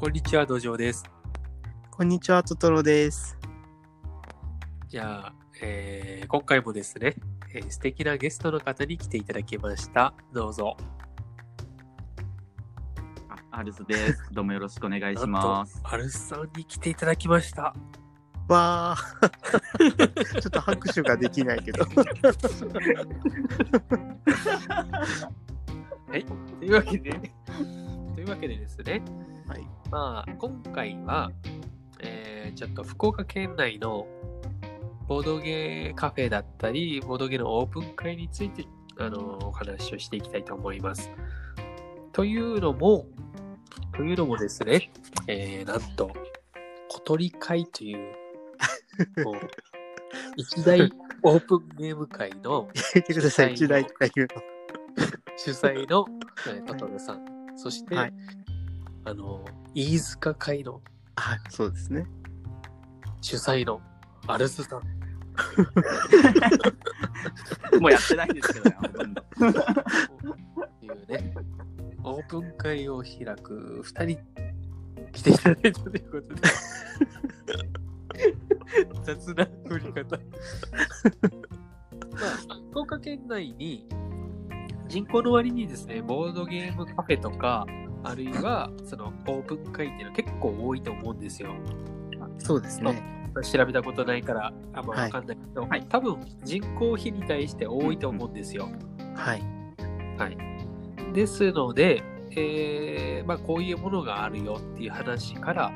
こんにちは、土壌です。こんにちは、トトロです。じゃあ、えー今回もですね、えー素敵なゲストの方に来ていただきました。どうぞ。あアルスです。どうもよろしくお願いします。アルスさんに来ていただきました。わー。ちょっと拍手ができないけど。はい。というわけで、というわけでですね、はい。まあ、今回は、えーちょっと福岡県内のボードゲーカフェだったり、ボードゲーのオープン会について、あの、お話をしていきたいと思います。というのも、というのもですね、えーなんと、小鳥会という、もう一大オープンゲーム会の言ってください、一台とか言う主催の、えートトロさん、そして、はいあの、飯塚会のの。はい、そうですね。主催のアルスさん。もうやってないですけどね、ほとんど。というね、オープン会を開く2人来ていただいたということで、雑な振り方。まあ、福岡県内に人口の割にですね、ボードゲームカフェとか、あるいはそのオープン会っていうのは結構多いと思うんですよ。そうですね。調べたことないからあんまはい分かんないけど、はい多分人口比に対して多いと思うんですよ。はい。はい、ですので、えーまあ、こういうものがあるよっていう話から、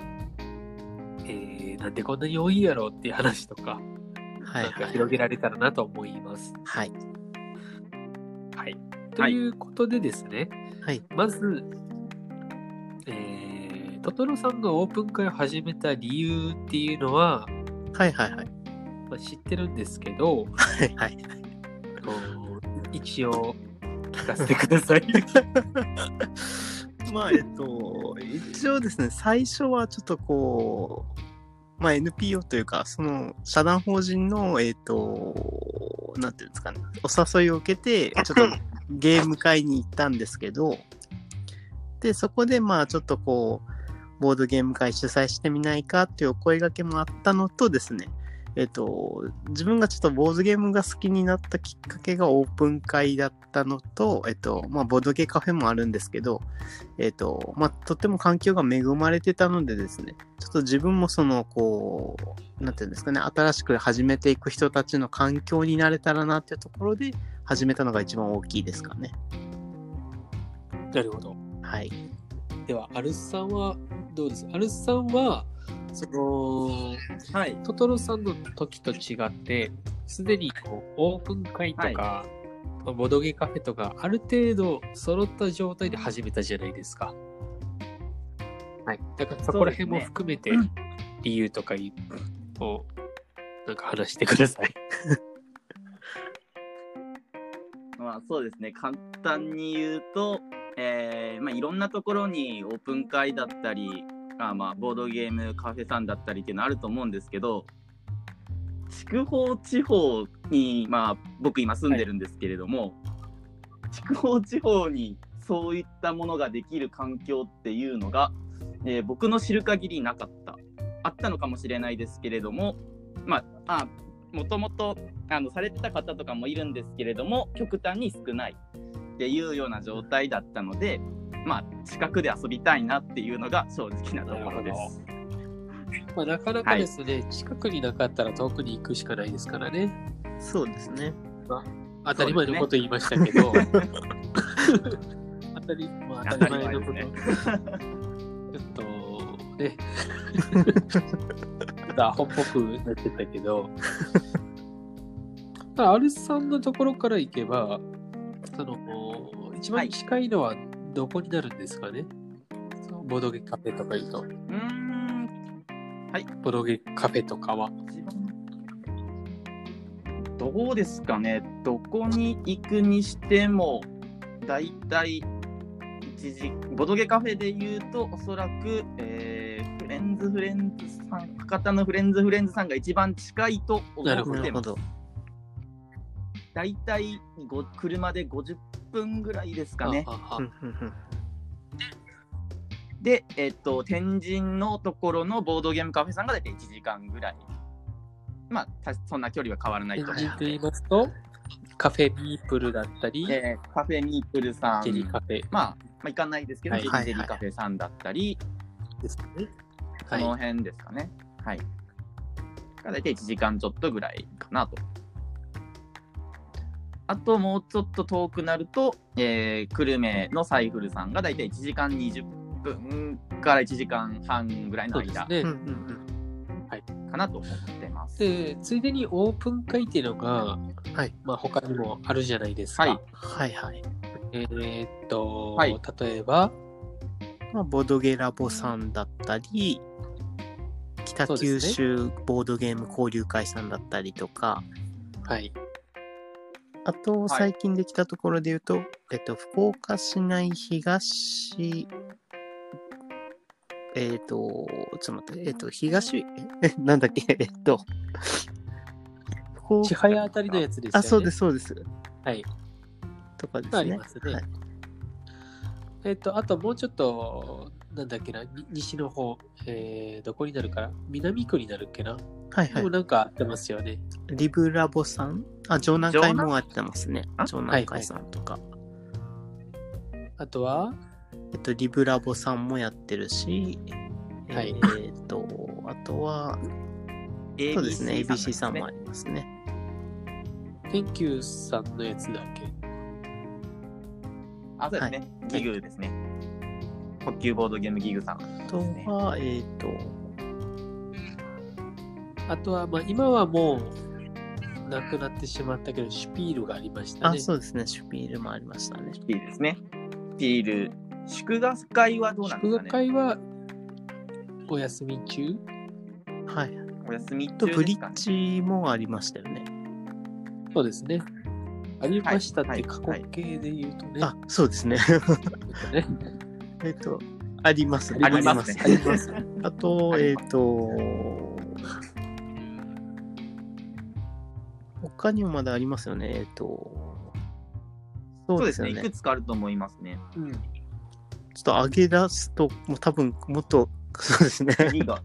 えーなんでこんなに多いやろっていう話とか、はい。なんかはい。広げられたらなと思います。はい。はい、ということでですね、はい。まず、えー、トトロさんがオープン会を始めた理由っていうのは、はい。はい。はい。まあ、知ってるんですけど、はい。はい。あの一応聞かせてください。まあ、えっと、一応ですね、最初はちょっとこう、まあ、NPO というか、その、社団法人の、えっと、なんていうんですかね、お誘いを受けて、ちょっとゲーム会に行ったんですけど、で、そこで、まあ、ちょっとこう、ボードゲーム会主催してみないかっていうお声掛けもあったのとですね、えっと、自分がちょっとボードゲームが好きになったきっかけがオープン会だったのと、えっと、まあ、ボードゲーカフェもあるんですけど、えっと、まあ、とっても環境が恵まれてたのでですね、ちょっと自分もその、こう、なんていうんですかね、新しく始めていく人たちの環境になれたらなっていうところで始めたのが一番大きいですかね。なるほど。はい。では、アルスさんはどうです？アルスさんは、その、はい。トトロさんの時と違って、すでにこうオープン会とか、まあボドゲカフェとか、ある程度揃った状態で始めたじゃないですか。はい。だからそこら辺も含めて理由とかを、なんか話してください。まあそうですね、簡単に言うと、えーまあ、いろんなところにオープン会だったり、あまあ、ボードゲームカフェさんだったりっていうのあると思うんですけど、筑豊地方に、まあ、僕今住んでるんですけれども、筑豊地方にそういったものができる環境っていうのが、えー僕の知る限りなかった。あったのかもしれないですけれども、まあ、もともとされてた方とかもいるんですけれども極端に少ないっていうような状態だったのでまあ近くで遊びたいなっていうのが正直なところです。まあ、なかなかですね、近くになかったら遠くに行くしかないですからね。そうですね。当たり前のこと言いましたけど、当たり,、まあ、当たり前のこと、当たり前ちょっとね、ちょっとアホっぽくなってたけど、まあアルスさんのところから行けば、その一番近いのはどこになるんですかね、そのボドゲカフェとか言うと、うーん。ボドゲカフェとかは。どうですかね？どこに行くにしてもだいたい一時ボドゲカフェで言うとおそらく、えーフレンズフレンズさん博多のフレンズフレンズさんが一番近いと思ってます。なるほど。だいたいご車で50分ぐらいですかね。で、えっと、天神のところのボードゲームカフェさんが大体1時間ぐらい。まあ、たそんな距離は変わらないと思うので天神と言いますと、カフェミープルだったり、えーカフェミープルさん、ジェリーカフェまあ、まあ、行かないですけど、はいジェリーカフェさんだったり、ですね。その辺ですかね。はい。が大体1時間ちょっとぐらいかなと。あともうちょっと遠くなると、えー、久留米のサイフルさんが大体1時間20分から1時間半ぐらいの間そうですね。うんうんかなと思ってます。で、ついでにオープン会っていうのが、はいまあ他にもあるじゃないですか。はいうん。はいはい。えーっと、はい例えば、まあ、ボドゲラボさんだったり、北九州ボードゲーム交流会さんだったりとか、はい。あと、い最近できたところで言うと、えっと、福岡市内東、えっ、と、ちょっと待って、えっ、と、東、え、なんだっけ、えっと、福岡千早あたりのやつですよね。あ、そうです、そうです。はい。とかですね。ありますね。はいえっと、あともうちょっと、なんだっけな、に西の方、えー、どこになるかな？南区になるっけな、はいはいでも。なんかあってますよね。リブラボさん？あ、城南会もやってますね。あ城南会さんとか。あとは、えっと、リブラボさんもやってるし、はいえっと、あとは、そうですね、ABC さんもありますね。天球さんのやつだっけ？あ、そうですね。ギグですね。呼吸ボードゲームギグさんであと。は、えっと、あとは、まあ、今はもう、なくなってしまったけど、シュピールがありましたあ、ね。そうですね、シュピールもありましたね。いいですね。ピール。祝賀会はどうなんで祝賀すかね？会は、お休み中？はい。お休みと、ブリ中ですかねッジもありましたよね。そうですね。ありましたっはいて過去形で言うとね。あ、そうですね。ね えっと、あります。ありますねあります。あと、えっと、他にもまだありますよね。えっと、そそうですすよね。いくつかあると思いますね。うん。ちょっと上げ出すと、もう多分もっと、そうですね。キリが、う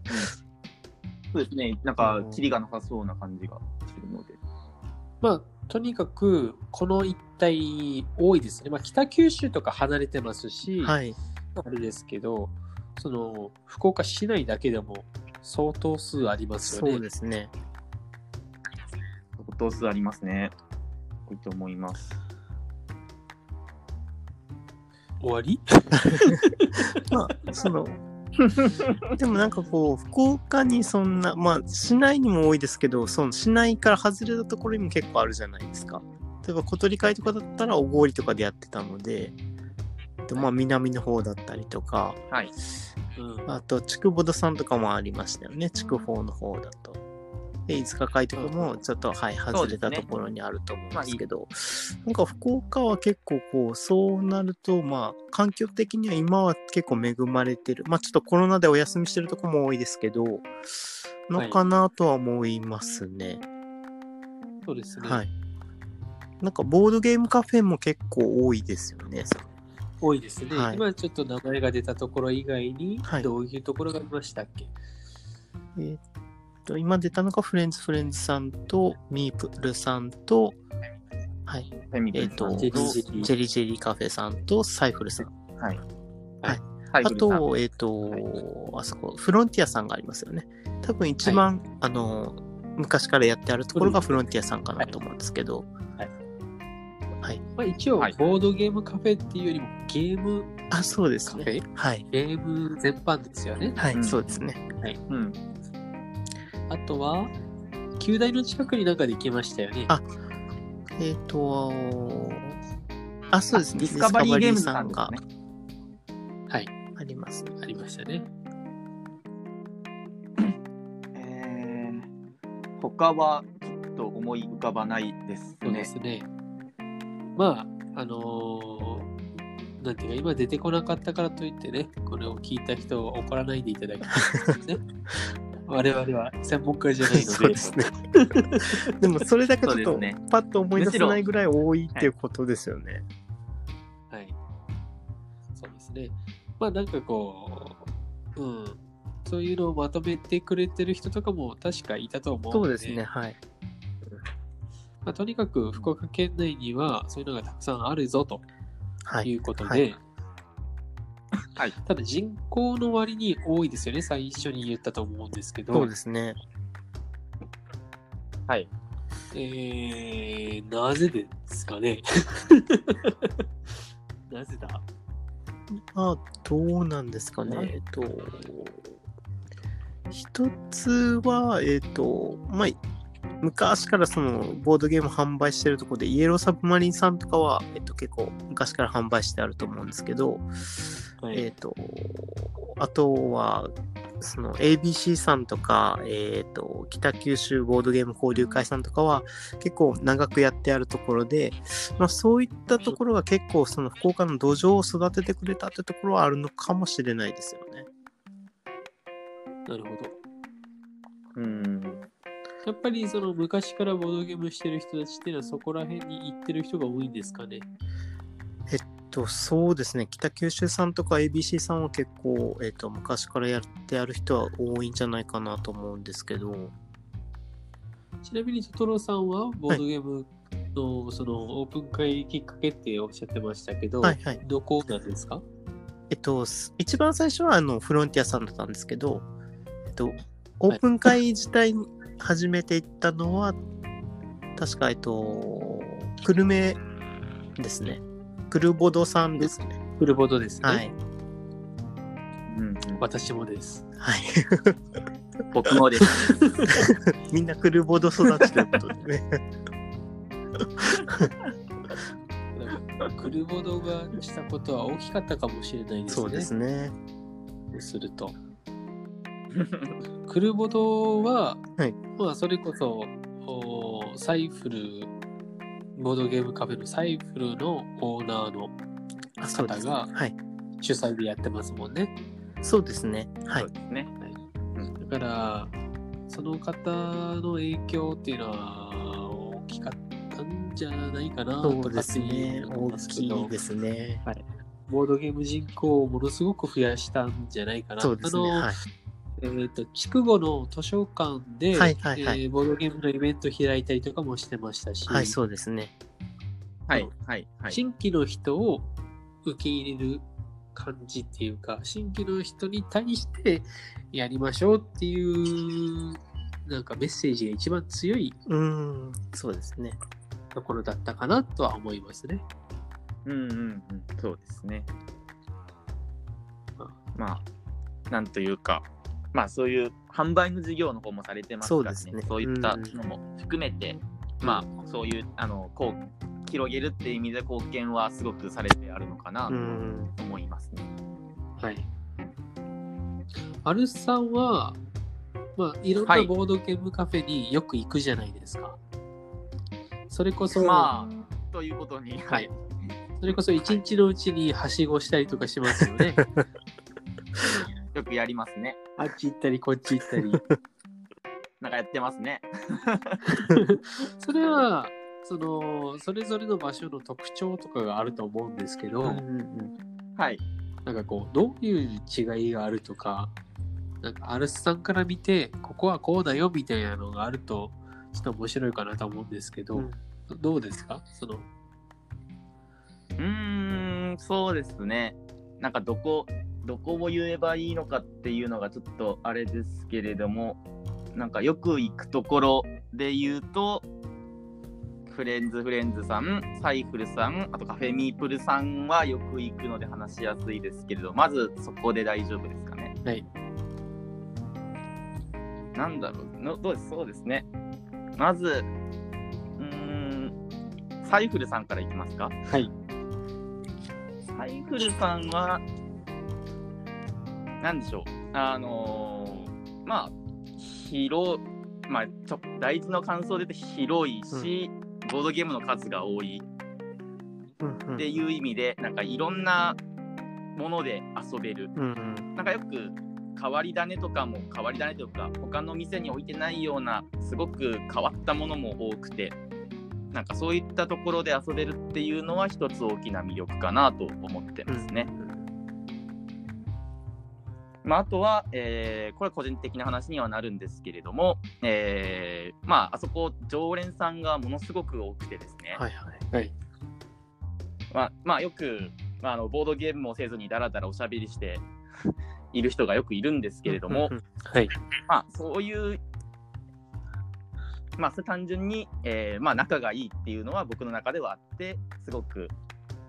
んそうですね。なんか、キリがなさそうな感じがするので。まあ、とにかく、この一帯多いですね。まあ、北九州とか離れてますし、はい。あれですけど、その、福岡市内だけでも相当数ありますよね。そうですね。相当数ありますね。多いと思います。終わり？まあ、その、でもなんかこう、福岡にそんな、まあ、市内にも多いですけど、その市内から外れたところにも結構あるじゃないですか。例えば小鳥会とかだったら、小郡とかでやってたので、でまあ、南の方だったりとか、はい。うん。あと、筑ボドさんとかもありましたよね、筑豊の方だと。で、飯塚会とかもちょっと、はい、外れたところにあると思うんですけど、なんか福岡は結構こう、そうなると、まあ、環境的には今は結構恵まれてる。まあ、ちょっとコロナでお休みしてるとこも多いですけど、のかなとは思いますね。そうですね。はい。なんか、ボードゲームカフェも結構多いですよね。多いですね、はい今ちょっと名前が出たところ以外にはい、どういうところがありましたっけ、えーっと、今出たのがフレンズフレンズさんと、ミープルさんと、はい。えっ、と、ジジェリージェリーェリージェリーカフェさんとサイフルさん。はい。はい。はい。あと、えっ、と、あそこ、フロンティアさんがありますよね。多分一番、あの、昔からやってあるところがフロンティアさんかなと思うんですけど、まあ、一応、ボはいードゲームカフェっていうよりもゲームあ、そうですね。カフェ、はい。ゲーム全般ですよね。はい、うんそうですね。うん。あとは、旧大の近くになんかできましたよね。あえっ、と、あ、そうですね。ディスカバリーゲームさんが。はい、あります。ありましたね。えー、他はちょっと思い浮かばないですね。そうですね。まあ、あのーなんていうか、今出てこなかったからといってね、これを聞いた人は怒らないでいただきたいですね。我々は専門家じゃないので。そうですね。でもそれだけちょっとパッと思い出せないぐらい多いっていうことですよね。はい。そうですね。まあなんかこうん、そういうのをまとめてくれてる人とかも確かいたと思うのでそうですね、はい。まあ、とにかく福岡県内にはそういうのがたくさんあるぞとはいい。うことで、はいはいただ人口の割に多いですよね、最初に言ったと思うんですけど、そうですね。はい。えー、なぜですかね？なぜだ？まあ、どうなんですかね？はいえっと、一つは、えっと、まあ、昔からそのボードゲーム販売してるところで、イエローサブマリンさんとかは、えっと、結構昔から販売してあると思うんですけど、はいえっと、あとは、その ABC さんとか、えっと、北九州ボードゲーム交流会さんとかは結構長くやってあるところで、まあ、そういったところが結構その福岡の土壌を育ててくれたってところはあるのかもしれないですよね。なるほど。うん。やっぱりその昔からボードゲームしてる人たちっていうのはそこら辺に行ってる人が多いんですかね？とそうですね、北九州さんとか ABC さんは結構、えっと昔からやってある人は多いんじゃないかなと思うんですけど、ちなみにトトロさんはボードゲームのそのオープン会きっかけっておっしゃってましたけど、はいはい。どこなんですか？えっと、す一番最初はあのフロンティアさんだったんですけど、えっと、オープン会自体に始めていったのは、確か、えっと、久留米ですね。クルボドさんですね。フルボードですね。はい。うん、私もです。はい。僕もです。みんなクルボド育ちということでね。クルボードがしたことは大きかったかもしれないですね。そうですね。そうすると。クルボドは、はいまあそれこそおサイフルボードゲームカフェのサイフルのオーナーの方がはい。主催でやってますもんね。そうですね。はいそう。ですね。だからその方の影響っていうのは大きかったんじゃないかなとそうですかってね。思い大ますけどきいですね。ボードゲーム人口をものすごく増やしたんじゃないかな。そうですね。えー、と筑後の図書館で、はいはいはいえーボードゲームのイベント開いたりとかもしてましたし、はい、そうですね。はい、はい、はい。新規の人を受け入れる感じっていうか、新規の人に対してやりましょうっていうなんかメッセージが一番強いうーん、そうですね。ところだったかなとは思いますね。うんうんうん、そうですねあ。まあ、なんというか、まあそういう販売の事業の方もされてますからね、そうですねそういったのも含めて、まあそういう、あの、こう、広げるっていう意味で貢献はすごくされてあるのかな。と思いますね。はい。アルスさんは、まあ、いろんはないボードゲームカフェによく行くじゃないですか。それこそ、まあ、ということに、はい。それこそ一日のうちにはしごしたりとかしますよね。よくやりますね。あっち行ったりこっち行ったり。なんかやってますね。それは、その、それぞれの場所の特徴とかがあると思うんですけど、うんうんはい。なんかこう、どういう違いがあるとか、なんかアルスさんから見て、ここはこうだよみたいなのがあると、ちょっと面白いかなと思うんですけど、うんどうですか？その、うーん、そうですね。なんかどこ、どこを言えばいいのかっていうのがちょっとあれですけれども、なんかよく行くところで言うと、フレンズフレンズさん、サイフルさん、あとカフェミープルさんはよく行くので話しやすいですけれど、まずそこで大丈夫ですかね。はい。なんだろうのどうです？そうですね。まず、うーん、サイフルさんからいきますか？はい。サイフルさんは、なんでしょう、あのーまあ、広、まあ、ちょ大事な感想で言うと広いし、ボードゲームの数が多い。うんうん。っていう意味で、なんかいろんなもので遊べる。うんうん。なんかよく変わり種とかも変わり種というか他の店に置いてないようなすごく変わったものも多くてなんかそういったところで遊べるっていうのは一つ大きな魅力かなと思ってますね。まあ、あとは、えーこれは個人的な話にはなるんですけれども、えーまあ、あそこ、常連さんがものすごく多くてですね、はいはい。はい。まあ、まあ、よく、まあ、あのボードゲームもせずにだらだらおしゃべりしている人がよくいるんですけれども、はい。まあ、そういう、まあ、単純に、えーまあ、仲がいいっていうのは僕の中ではあって、すごく、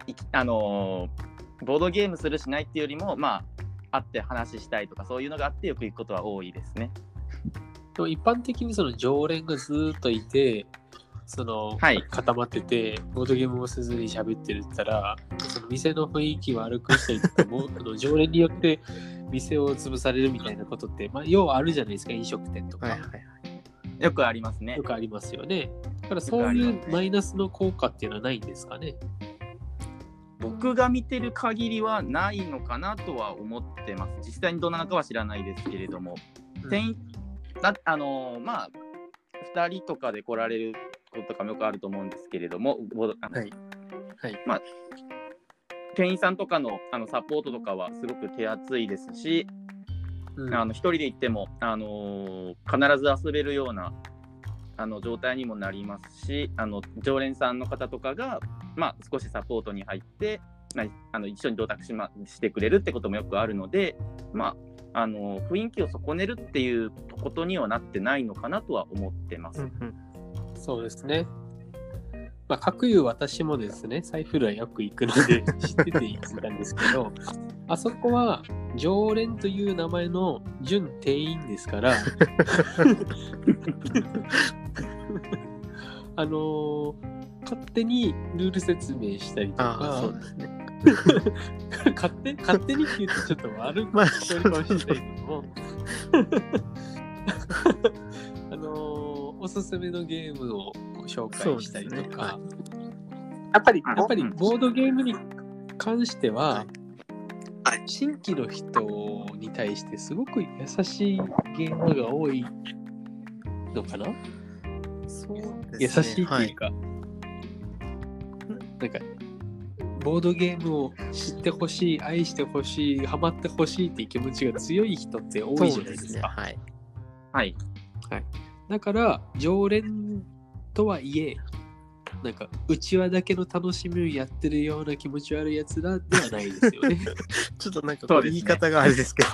いきあのーボードゲームするしないっていうよりも、まあ、会って話したいとか、そういうのがあってよく行くことは多いですね。でも一般的にその常連がずーっといて、その、はい固まってて、ボードゲームもせずに喋ってるったら、その店の雰囲気悪くしたりとかも、あの常連によって店を潰されるみたいなことって、まあ、要はあるじゃないですか、飲食店とか。はいはいはい。よくありますねよ。くありますよね。だからそういうマイナスの効果っていうのはないんですかね。僕が見てる限りはないのかなとは思ってます。実際にどんなのかは知らないですけれども。店員だあのーまあ2人とかで来られることとかもよくあると思うんですけれども、はい。はい。店員さんとかのあのサポートとかはすごく手厚いですし、うんあの1人で行っても、あのー必ず遊べるようなあの状態にもなりますしあの常連さんの方とかが、まあ、少しサポートに入って、まあ、あの一緒に同卓し,、ま、してくれるってこともよくあるので、まあ、あの雰囲気を損ねるっていうことにはなってないのかなとは思ってます。うんうんそうですね。まあ、かくいう私もですね、サイフルはよく行くので 知ってて行ったんですけど、あそこは常連という名前の準店員ですから、あのー勝手にルール説明したりとああ、そうか、ですね。勝手勝手にって言うとちょっと悪くまあ聞こえるかもしれないけども、あのーおすすめのゲームをご紹介したりとそうですね。か、やっぱり、やっぱりうん。ボードゲームに関しては、はい。新規の人に対してすごく優しいゲームが多いのかな、そうね。しいっていうか、なんかボードゲームを知ってほしい愛してほしいハマってほしいっていう気持ちが強い人って多いじゃないですか。はい。はい、だから常連とはいえなんか内輪だけの楽しみをやってるような気持ち悪いやつらではないですよね。ちょっとなんか言い方があれですけど。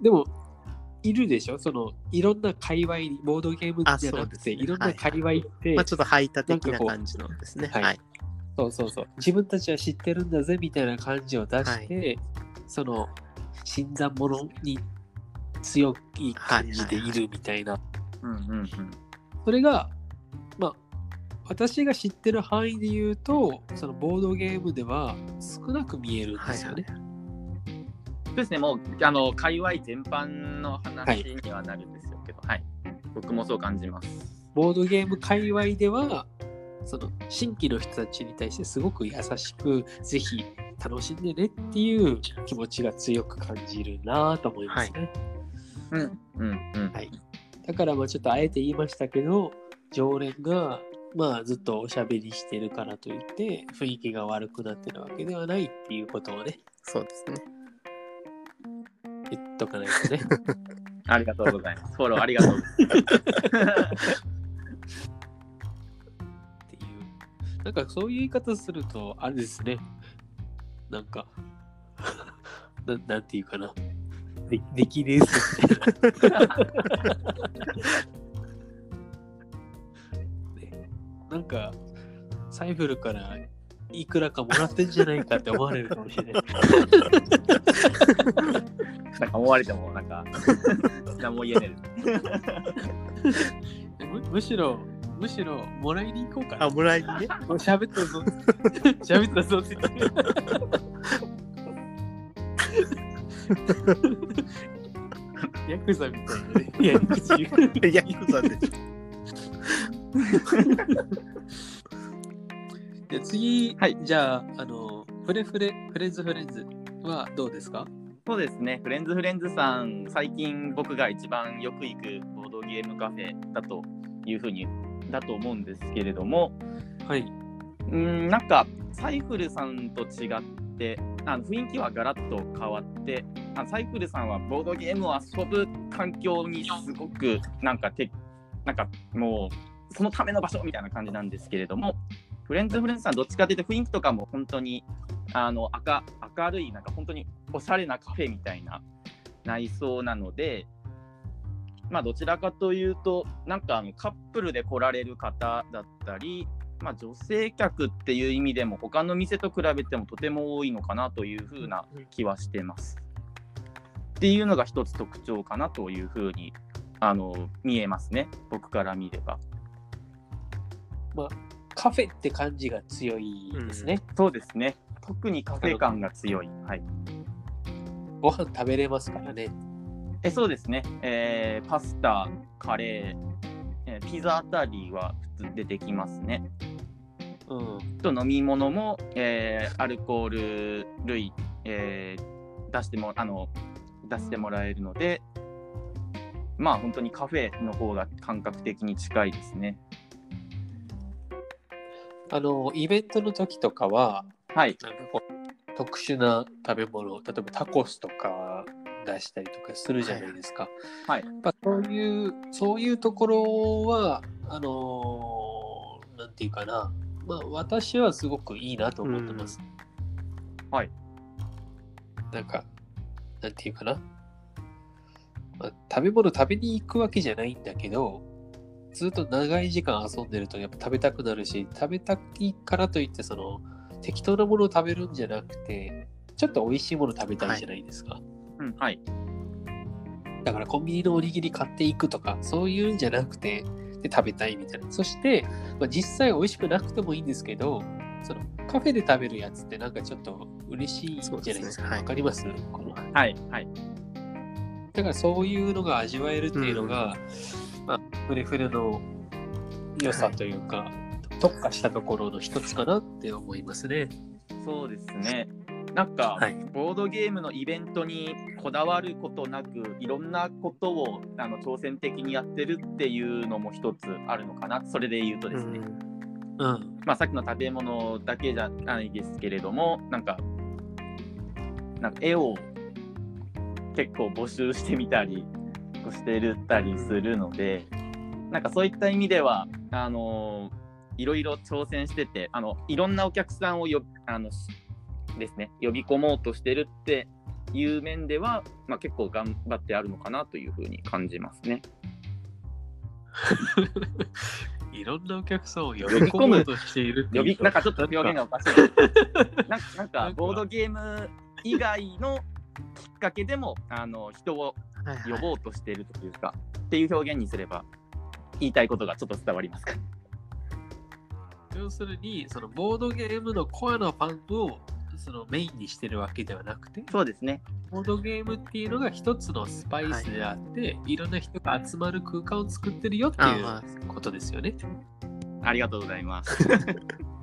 でもいるでしょ？そのいろんな界隈にボードゲームじゃなくて、ねい。ろんな界隈って、まあちょっと排他的な感じのですね。はい。はい。そうそうそう。自分たちは知ってるんだぜみたいな感じを出して、その新参者に強い感じでいるみたいな、それがまあ私が知ってる範囲で言うとそのボードゲームでは少なく見えるんですよね。そうですね、もう、あの、界隈全般の話にはなるんですよけど、はい、僕もそう感じます。ボードゲーム界隈ではその新規の人たちに対してすごく優しくぜひ楽しんでねっていう気持ちが強く感じるなと思いますね。うん、うん、うん。はい、だからまあちょっとあえて言いましたけど常連がまあずっとおしゃべりしてるからといって雰囲気が悪くなってるわけではないっていうことをねそうですね。言っとかないとね。ありがとうございます。フォローありがとう。っていう。なんかそういう言い方すると、あれですね。なんか、ななんていうかな。で出来レースみたいな。ね、なんか、サイフルからいくらかもらってんじゃないかって思われるかもしれない。なんか思われても、なんか、何も言えねむむしろ、むしろ、もらいに行こうかなあ、。もらいにね。もう喋ったぞ。喋ったぞって言って。ヤクザみたいなね。ヤクザでしで次、はいじゃあ、あの、フレフレ、フレンズフレンズはどうですか？そうですね、フレンズフレンズさん、最近僕が一番よく行くボードゲームカフェだというふうに、だと思うんですけれども、はい。うーん、なんか、サイフルさんと違っってあの雰囲気はガラッと変わってあのサイクルさんはボードゲームを遊ぶ環境にすごくなんかてなんかもうそのための場所みたいな感じなんですけれどもフレンズフレンズさんどっちかというと雰囲気とかも本当にあの明明るいなんか本当におしゃれなカフェみたいな内装なのでまあどちらかというとなんかあのカップルで来られる方だったりまあ、女性客っていう意味でも他の店と比べてもとても多いのかなというふうな気はしてます。っていうのが一つ特徴かなというふうにあの見えますね僕から見れば。カフェって感じが強いですね。そうですね特にカフェ感が強い。はい、ご飯食べれますからね。えそうですね、えーパスタ、カレー、えーピザあたりは普通出てきますね。うん。と飲み物も、えーアルコール類、えー出してもあの出してもらえるのでまあ本当にカフェの方が感覚的に近いですねあの、イベントの時とかは、はいなんかこう特殊な食べ物、例えばタコスとか出したりとかするじゃないですか。はいやっぱそういう、そういうところは、あのーなんていうかな、まあ私はすごくいいなと思ってます。はい。なんか、なんていうかな。まあ、食べ物食べに行くわけじゃないんだけど、ずっと長い時間遊んでるとやっぱ食べたくなるし、食べたいからといってその適当なものを食べるんじゃなくて、ちょっと美味しいもの食べたいじゃないですか。うんはい。だからコンビニのおにぎり買っていくとか、そういうんじゃなくて、で食べたいみたいな。そして、まあ、実際美味しくなくてもいいんですけど、そのカフェで食べるやつってなんかちょっと嬉しいじゃないですか。わ、ね。はい。かります？この。はいはい。だからそういうのが味わえるっていうのが、まあ、フレフレの良さというか、特化したところの一つかなって思いますね。そうですね。なんか、はい。ボードゲームのイベントにこだわることなくいろんなことをあの挑戦的にやってるっていうのも一つあるのかな。それで言うとですね、うん。まあ、さっきの食べ物だけじゃないですけれどもなんかなんか絵を結構募集してみたりしてるたりするのでなんかそういった意味ではあのいろいろ挑戦しててあのいろんなお客さんをよあのしですね呼び込もうとしてるっていう面では、まあ、結構頑張ってあるのかなというふうに感じますね。いろんなお客さんを呼び込もうとしているっていう呼びなんかちょっと表現がおかしい ななんなんかボードゲーム以外のきっかけでもあの人をはいはい呼ぼうとしているというか、っていう表現にすれば言いたいことがちょっと伝わりますか？要するに、そのボードゲームのコアなファンをそのメインにしてるわけではなくて、そうですね。ボードゲームっていうのが一つのスパイスであって、い、ろんな人が集まる空間を作ってるよっていうことですよね。ありがとうございます。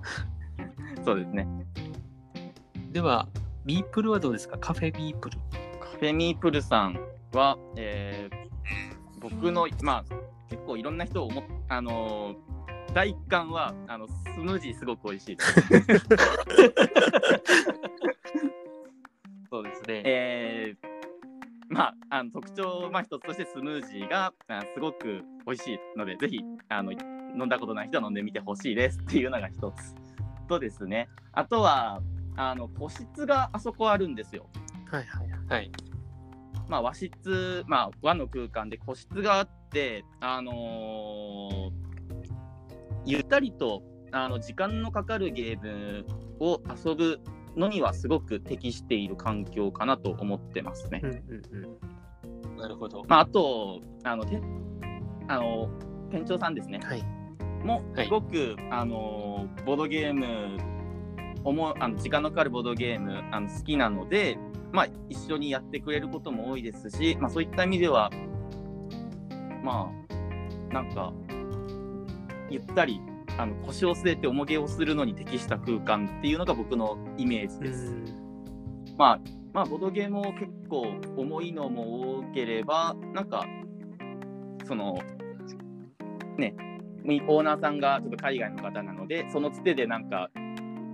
そうですね。では、ミープルはどうですか？カフェミープル。カフェミープルさんは、えー僕の、まあ、結構いろんな人を思っあのー第一感はあのスムージーすごく美味しいです。そうですね。えーまあ、あの特徴、まあ、一つとしてスムージーがあすごく美味しいので、ぜひあの飲んだことない人は飲んでみてほしいですっていうのが一つとですね、あとはあの個室があそこあるんですよ。はいはいはい。まあ、和室、まあ、和の空間で個室があって、あのーゆったりとあの時間のかかるゲームを遊ぶのにはすごく適している環境かなと思ってますね。うんうんうんなるほど。まあ、あとあのてあの店長さんですね、はいもはいすごく、あのボードゲーム思うあの時間のかかるボードゲームあの好きなので、まあ、一緒にやってくれることも多いですし、まあ、そういった意味ではまあなんかゆったりあの腰を据えて重げをするのに適した空間っていうのが僕のイメージです。まあ、まあ、ボードゲームを結構重いのも多ければ、なんか、その、ね、オーナーさんがちょっと海外の方なので、そのつてでなんか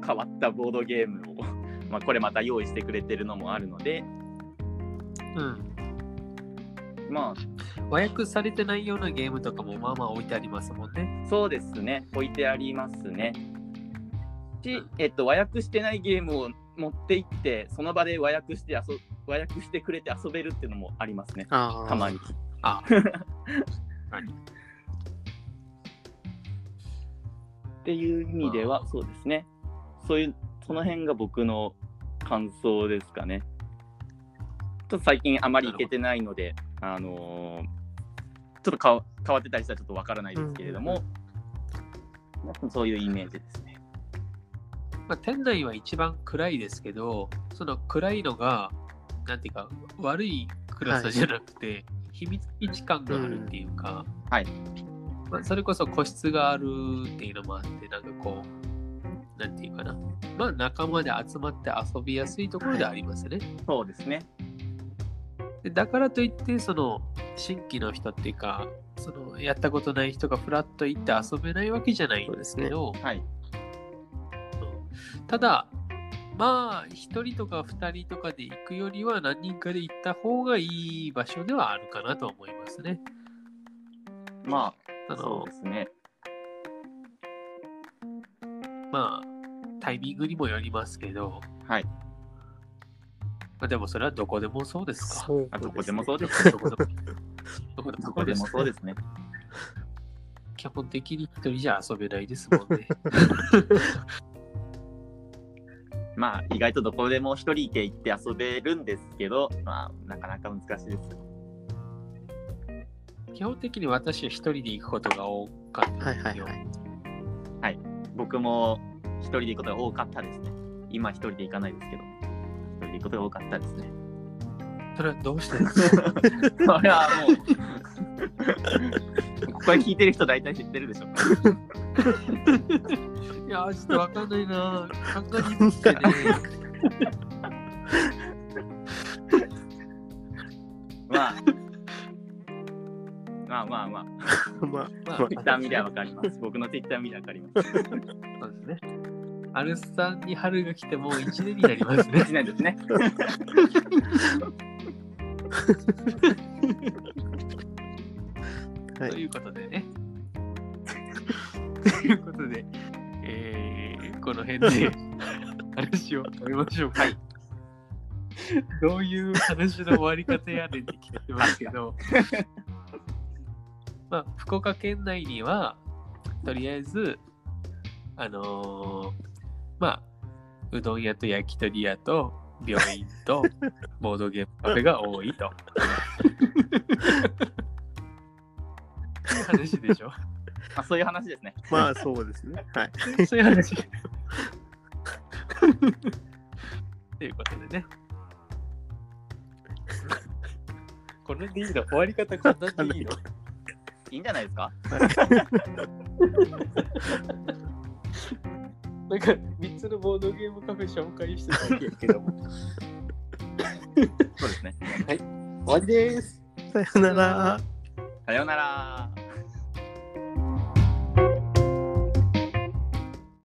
変わったボードゲームを まあ、これまた用意してくれてるのもあるので、うん。ま和訳されてないようなゲームとかもまあまあ置いてありますもんね。あ、そうですね、置いてありますね。し、えっと、和訳してないゲームを持って行って、その場で和訳して遊和訳してくれて遊べるっていうのもありますね、たまに。あ、っていう意味では、そうですね。そういう、その辺が僕の感想ですかね。ちょっと最近あまり行けてないので、あのーちょっと変わってたりしたらちょっとわからないですけれども、そういうイメージですね。まあ、店内は一番暗いですけど、その暗いのが、なんていうか、悪い暗さじゃなくて、秘密基地感があるっていうか、はいまあ、それこそ個室があるっていうのもあって、なんかこう、なんていうかな、まあ仲間で集まって遊びやすいところでありますね。そうですね。でだからといって、その新規の人っていうか、そのやったことない人がフラッと行って遊べないわけじゃないんですけど、はい。ただ、まあ、1人とか2人とかで行くよりは何人かで行った方がいい場所ではあるかなと思いますね。まあ、あのそうですね。まあ、タイミングにもよりますけど、はい。まあ、でもそれはどこでもそうですか。そうあどこでもそうです。どこでもどこでもどこでもそうですね。基本的に一人じゃ遊べないですもんね。まあ、意外とどこでも一人で行って遊べるんですけど、まあ、なかなか難しいです。基本的に私は一人で行くことが多かったはいんですよ。はいはい。僕も一人で行くことが多かったですね。今一人で行かないですけど、一人で行くことが多かったですね。それはどうして？ですかそれはもう、ここへ聞いてる人大体知ってるでしょ。いやー、ちょっとわかんないな。考えにくくてね。まあ、まあまあまあ、まあ、まあまツイッター見りゃわかります。僕のツイッター見りゃわかります。そうですね。アルスさんに春が来てもう1年になりますね。1年ですね。はいということでね。ということで、えー、この辺で話を終えましょうか。はい。どういう話の終わり方やねんって聞いてますけど、まあ、福岡県内には、とりあえず、あのーまあ、うどん屋と焼き鳥屋と病院と ボードゲームカフェが多いと。話でしょ？ま あ、そういう話ですね。まあそうですね。はい。そういう話。ということでね。これでいいの？終わり方こんなんでいいの？いいんじゃないですか？なんか3つのボードゲームカフェ紹介してただけやけども。そうですね。終わりです。さよなら。さようなら。